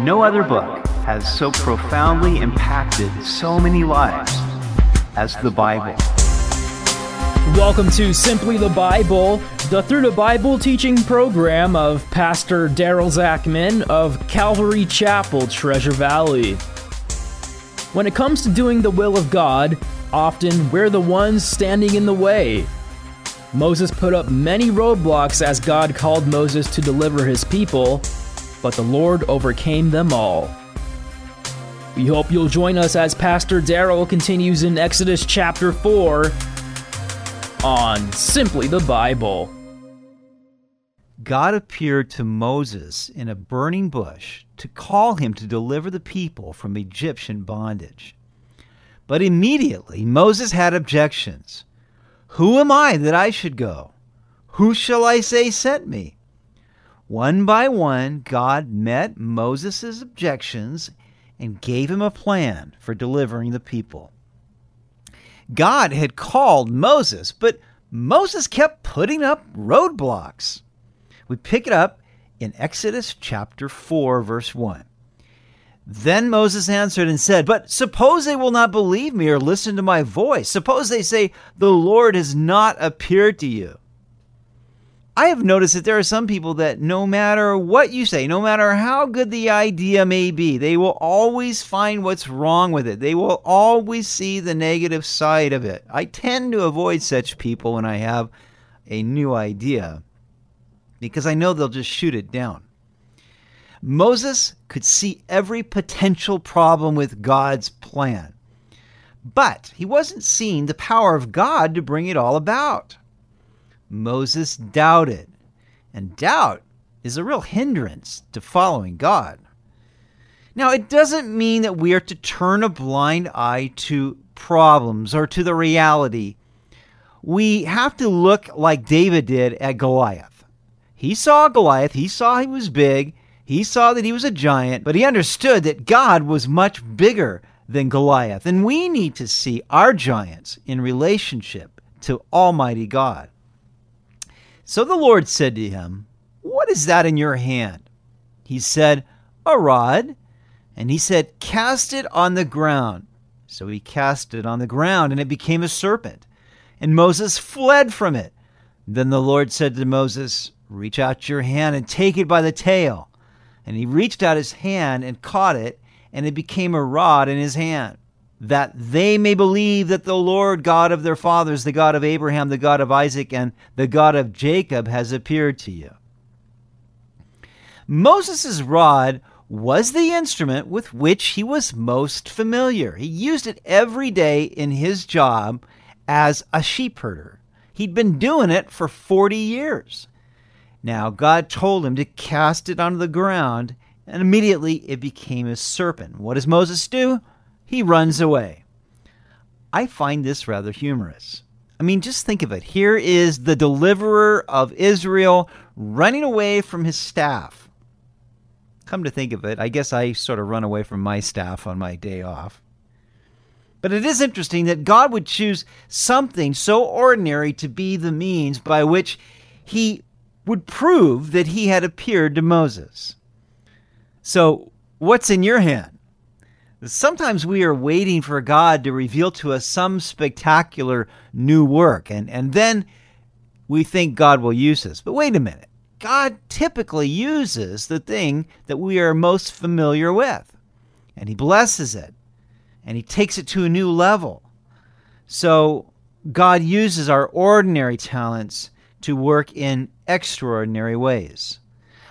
No other book has so profoundly impacted so many lives as the Bible. Welcome to Simply the Bible, the Through the Bible teaching program of Pastor Daryl Zachman of Calvary Chapel, Treasure Valley. When it comes to doing the will of God, often we're the ones standing in the way. Moses put up many roadblocks as God called Moses to deliver his people, but the Lord overcame them all. We hope you'll join us as Pastor Daryl continues in Exodus chapter 4 on Simply the Bible. God appeared to Moses in a burning bush to call him to deliver the people from Egyptian bondage. But immediately Moses had objections. Who am I that I should go? Who shall I say sent me? One by one, God met Moses' objections and gave him a plan for delivering the people. God had called Moses, but Moses kept putting up roadblocks. We pick it up in Exodus chapter 4, verse 1. Then Moses answered and said, But suppose they will not believe me or listen to my voice. Suppose they say, The Lord has not appeared to you. I have noticed that there are some people that no matter what you say, no matter how good the idea may be, they will always find what's wrong with it. They will always see the negative side of it. I tend to avoid such people when I have a new idea because I know they'll just shoot it down. Moses could see every potential problem with God's plan, but he wasn't seeing the power of God to bring it all about. Moses doubted, and doubt is a real hindrance to following God. Now, it doesn't mean that we are to turn a blind eye to problems or to the reality. We have to look like David did at Goliath. He saw Goliath, he saw he was big, he saw that he was a giant, but he understood that God was much bigger than Goliath. And we need to see our giants in relationship to Almighty God. So the Lord said to him, What is that in your hand? He said, A rod. And he said, Cast it on the ground. So he cast it on the ground, and it became a serpent. And Moses fled from it. Then the Lord said to Moses, Reach out your hand and take it by the tail. And he reached out his hand and caught it, and it became a rod in his hand that they may believe that the Lord God of their fathers, the God of Abraham, the God of Isaac, and the God of Jacob has appeared to you. Moses' rod was the instrument with which he was most familiar. He used it every day in his job as a sheep herder. He'd been doing it for 40 years. Now, God told him to cast it onto the ground, and immediately it became a serpent. What does Moses do? He runs away. I find this rather humorous. I mean, just think of it. Here is the deliverer of Israel running away from his staff. Come to think of it, I guess I sort of run away from my staff on my day off. But it is interesting that God would choose something so ordinary to be the means by which he would prove that he had appeared to Moses. So, what's in your hand? Sometimes we are waiting for God to reveal to us some spectacular new work, and, and then we think God will use us. But wait a minute. God typically uses the thing that we are most familiar with, and He blesses it, and He takes it to a new level. So God uses our ordinary talents to work in extraordinary ways.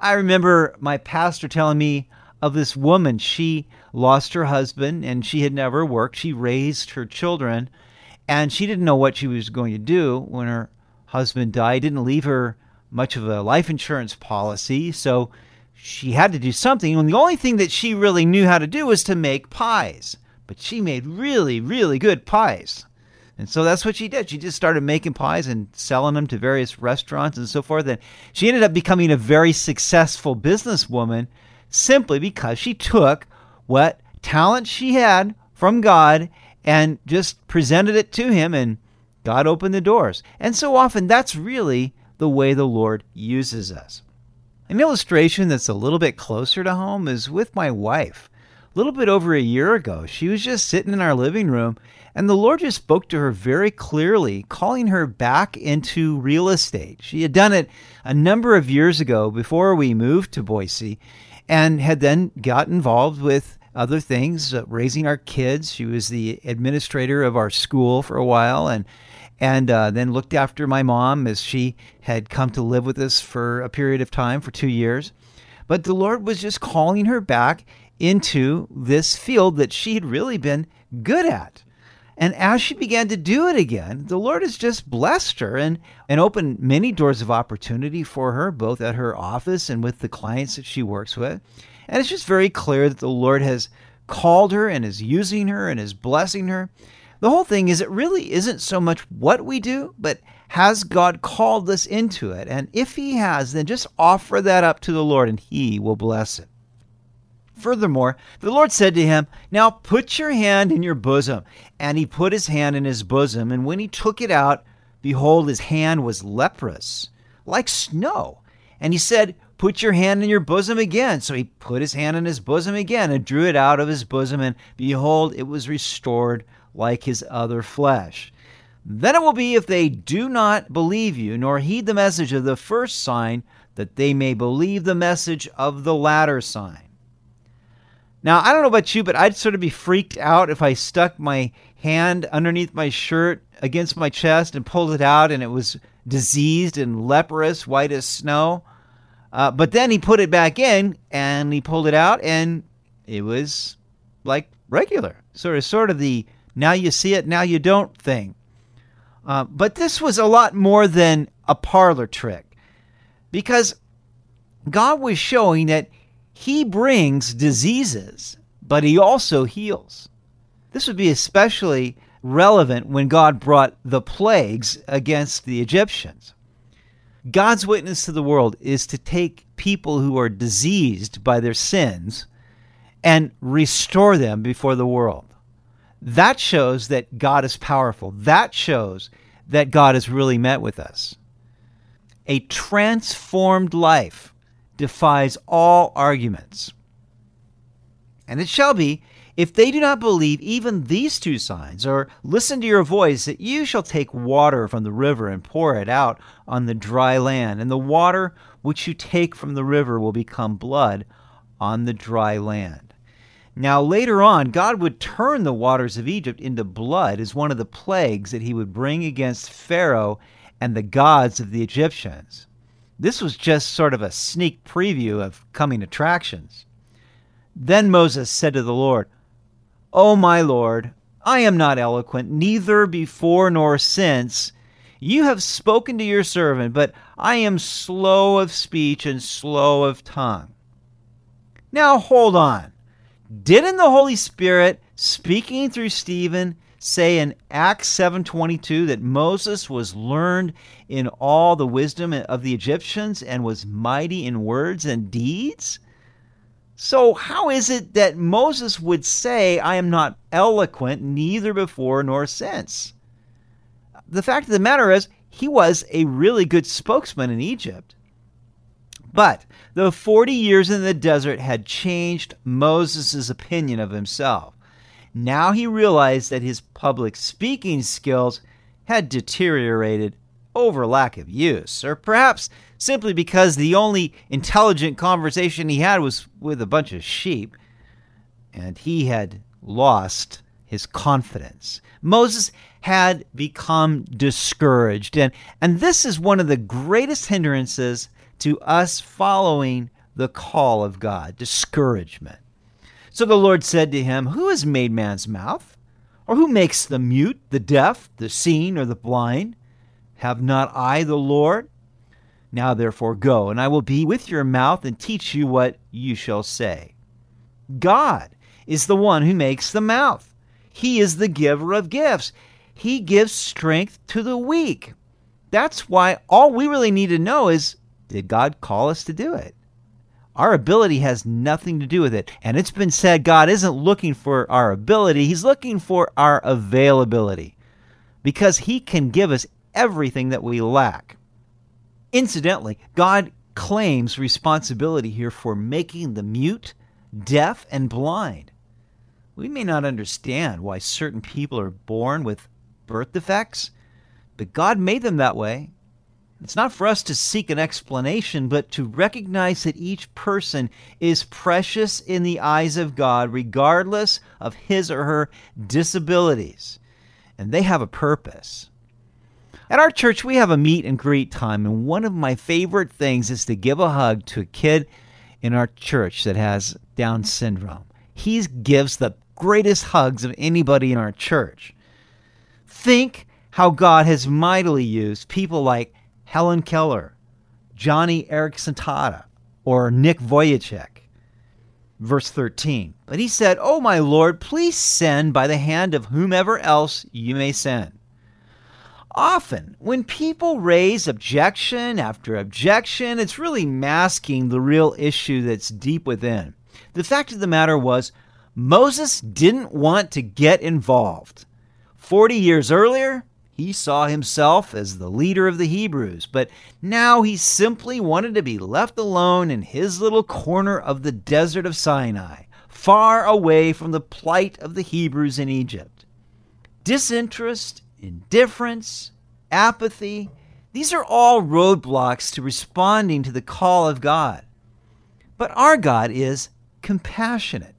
I remember my pastor telling me of this woman. She lost her husband and she had never worked. She raised her children and she didn't know what she was going to do when her husband died. Didn't leave her much of a life insurance policy, so she had to do something. And the only thing that she really knew how to do was to make pies. But she made really, really good pies. And so that's what she did. She just started making pies and selling them to various restaurants and so forth. And she ended up becoming a very successful businesswoman simply because she took what talent she had from God and just presented it to him, and God opened the doors. And so often, that's really the way the Lord uses us. An illustration that's a little bit closer to home is with my wife. A little bit over a year ago, she was just sitting in our living room, and the Lord just spoke to her very clearly, calling her back into real estate. She had done it a number of years ago before we moved to Boise and had then got involved with other things, uh, raising our kids. She was the administrator of our school for a while and and uh, then looked after my mom as she had come to live with us for a period of time for two years. But the Lord was just calling her back into this field that she had really been good at. And as she began to do it again, the Lord has just blessed her and, and opened many doors of opportunity for her, both at her office and with the clients that she works with. And it's just very clear that the Lord has called her and is using her and is blessing her. The whole thing is, it really isn't so much what we do, but has God called us into it? And if He has, then just offer that up to the Lord and He will bless it. Furthermore, the Lord said to him, Now put your hand in your bosom. And he put his hand in his bosom, and when he took it out, behold, his hand was leprous, like snow. And he said, Put your hand in your bosom again. So he put his hand in his bosom again and drew it out of his bosom, and behold, it was restored like his other flesh. Then it will be if they do not believe you, nor heed the message of the first sign, that they may believe the message of the latter sign. Now, I don't know about you, but I'd sort of be freaked out if I stuck my hand underneath my shirt against my chest and pulled it out and it was diseased and leprous, white as snow. Uh, but then he put it back in and he pulled it out and it was like regular. Sort of, sort of the now you see it, now you don't thing. Uh, but this was a lot more than a parlor trick because God was showing that he brings diseases, but he also heals. This would be especially relevant when God brought the plagues against the Egyptians. God's witness to the world is to take people who are diseased by their sins and restore them before the world. That shows that God is powerful. That shows that God has really met with us. A transformed life defies all arguments. And it shall be, if they do not believe even these two signs, or listen to your voice, that you shall take water from the river and pour it out on the dry land, and the water which you take from the river will become blood on the dry land. Now, later on, God would turn the waters of Egypt into blood as one of the plagues that he would bring against Pharaoh and the gods of the Egyptians. This was just sort of a sneak preview of coming attractions. Then Moses said to the Lord, O my Lord, I am not eloquent, neither before nor since. You have spoken to your servant, but I am slow of speech and slow of tongue. Now hold on. Didn't the Holy Spirit, speaking through Stephen, say in Acts 7:22 that Moses was learned in all the wisdom of the Egyptians and was mighty in words and deeds? So how is it that Moses would say I am not eloquent neither before nor since? The fact of the matter is he was a really good spokesman in Egypt. But the 40 years in the desert had changed Moses' opinion of himself. Now he realized that his public speaking skills had deteriorated over lack of use, or perhaps simply because the only intelligent conversation he had was with a bunch of sheep, and he had lost his confidence. Moses had become discouraged, and, and this is one of the greatest hindrances to us following the call of God discouragement. So the Lord said to him, Who has made man's mouth? Or who makes the mute, the deaf, the seeing, or the blind? Have not I the Lord? Now therefore go, and I will be with your mouth and teach you what you shall say. God is the one who makes the mouth. He is the giver of gifts. He gives strength to the weak. That's why all we really need to know is did God call us to do it? Our ability has nothing to do with it. And it's been said God isn't looking for our ability, He's looking for our availability because He can give us everything that we lack. Incidentally, God claims responsibility here for making the mute, deaf, and blind. We may not understand why certain people are born with birth defects, but God made them that way. It's not for us to seek an explanation, but to recognize that each person is precious in the eyes of God, regardless of his or her disabilities. And they have a purpose. At our church, we have a meet and greet time, and one of my favorite things is to give a hug to a kid in our church that has Down syndrome. He gives the greatest hugs of anybody in our church. Think how God has mightily used people like Helen Keller, Joni Eareckson Tada, or Nick Vujicic. Verse 13. But he said, O my Lord, please send by the hand of whomever else you may send. Often, when people raise objection after objection, it's really masking the real issue that's deep within. The fact of the matter was, Moses didn't want to get involved. Forty years earlier, he saw himself as the leader of the Hebrews, but now he simply wanted to be left alone in his little corner of the desert of Sinai, far away from the plight of the Hebrews in Egypt. Disinterest, indifference, apathy, these are all roadblocks to responding to the call of God. But our God is compassionate,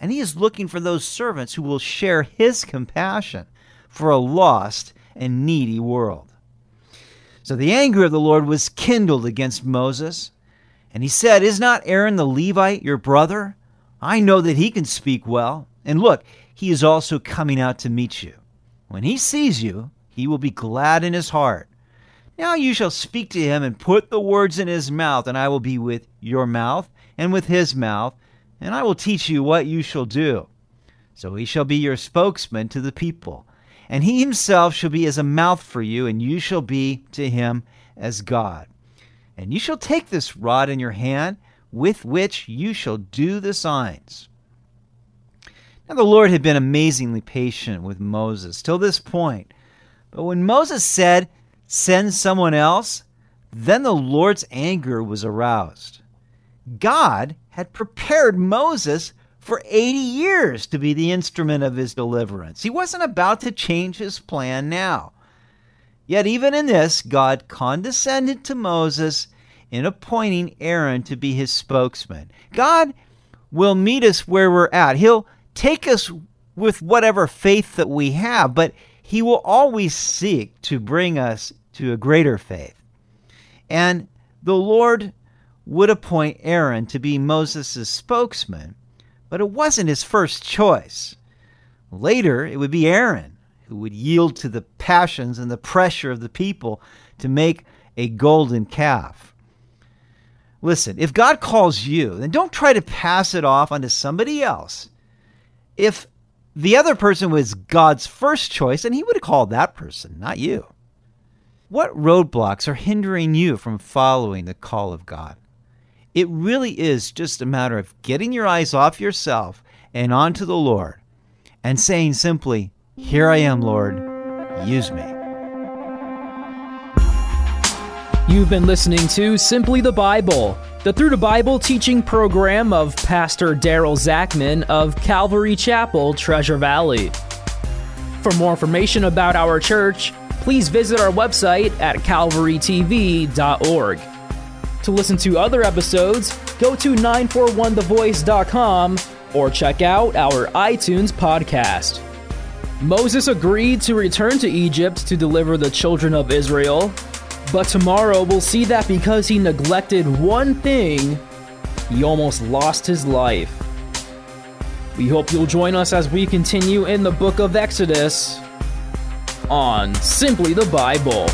and He is looking for those servants who will share His compassion for a lost and needy world. So the anger of the Lord was kindled against Moses, and he said, Is not Aaron the Levite your brother? I know that he can speak well. And look, he is also coming out to meet you. When he sees you, he will be glad in his heart. Now you shall speak to him and put the words in his mouth, and I will be with your mouth and with his mouth, and I will teach you what you shall do. So he shall be your spokesman to the people and he himself shall be as a mouth for you, and you shall be to him as God. And you shall take this rod in your hand, with which you shall do the signs. Now the Lord had been amazingly patient with Moses till this point. But when Moses said, Send someone else, then the Lord's anger was aroused. God had prepared Moses for 80 years to be the instrument of his deliverance. He wasn't about to change his plan now. Yet, even in this, God condescended to Moses in appointing Aaron to be his spokesman. God will meet us where we're at. He'll take us with whatever faith that we have, but he will always seek to bring us to a greater faith. And the Lord would appoint Aaron to be Moses' spokesman but it wasn't his first choice. Later, it would be Aaron who would yield to the passions and the pressure of the people to make a golden calf. Listen, if God calls you, then don't try to pass it off onto somebody else. If the other person was God's first choice, then he would have called that person, not you. What roadblocks are hindering you from following the call of God? It really is just a matter of getting your eyes off yourself and onto the Lord and saying simply, Here I am, Lord, use me. You've been listening to Simply the Bible, the Through the Bible teaching program of Pastor Daryl Zachman of Calvary Chapel, Treasure Valley. For more information about our church, please visit our website at calvarytv.org. To listen to other episodes, go to 941thevoice.com or check out our iTunes podcast. Moses agreed to return to Egypt to deliver the children of Israel, but tomorrow we'll see that because he neglected one thing, he almost lost his life. We hope you'll join us as we continue in the book of Exodus on Simply the Bible.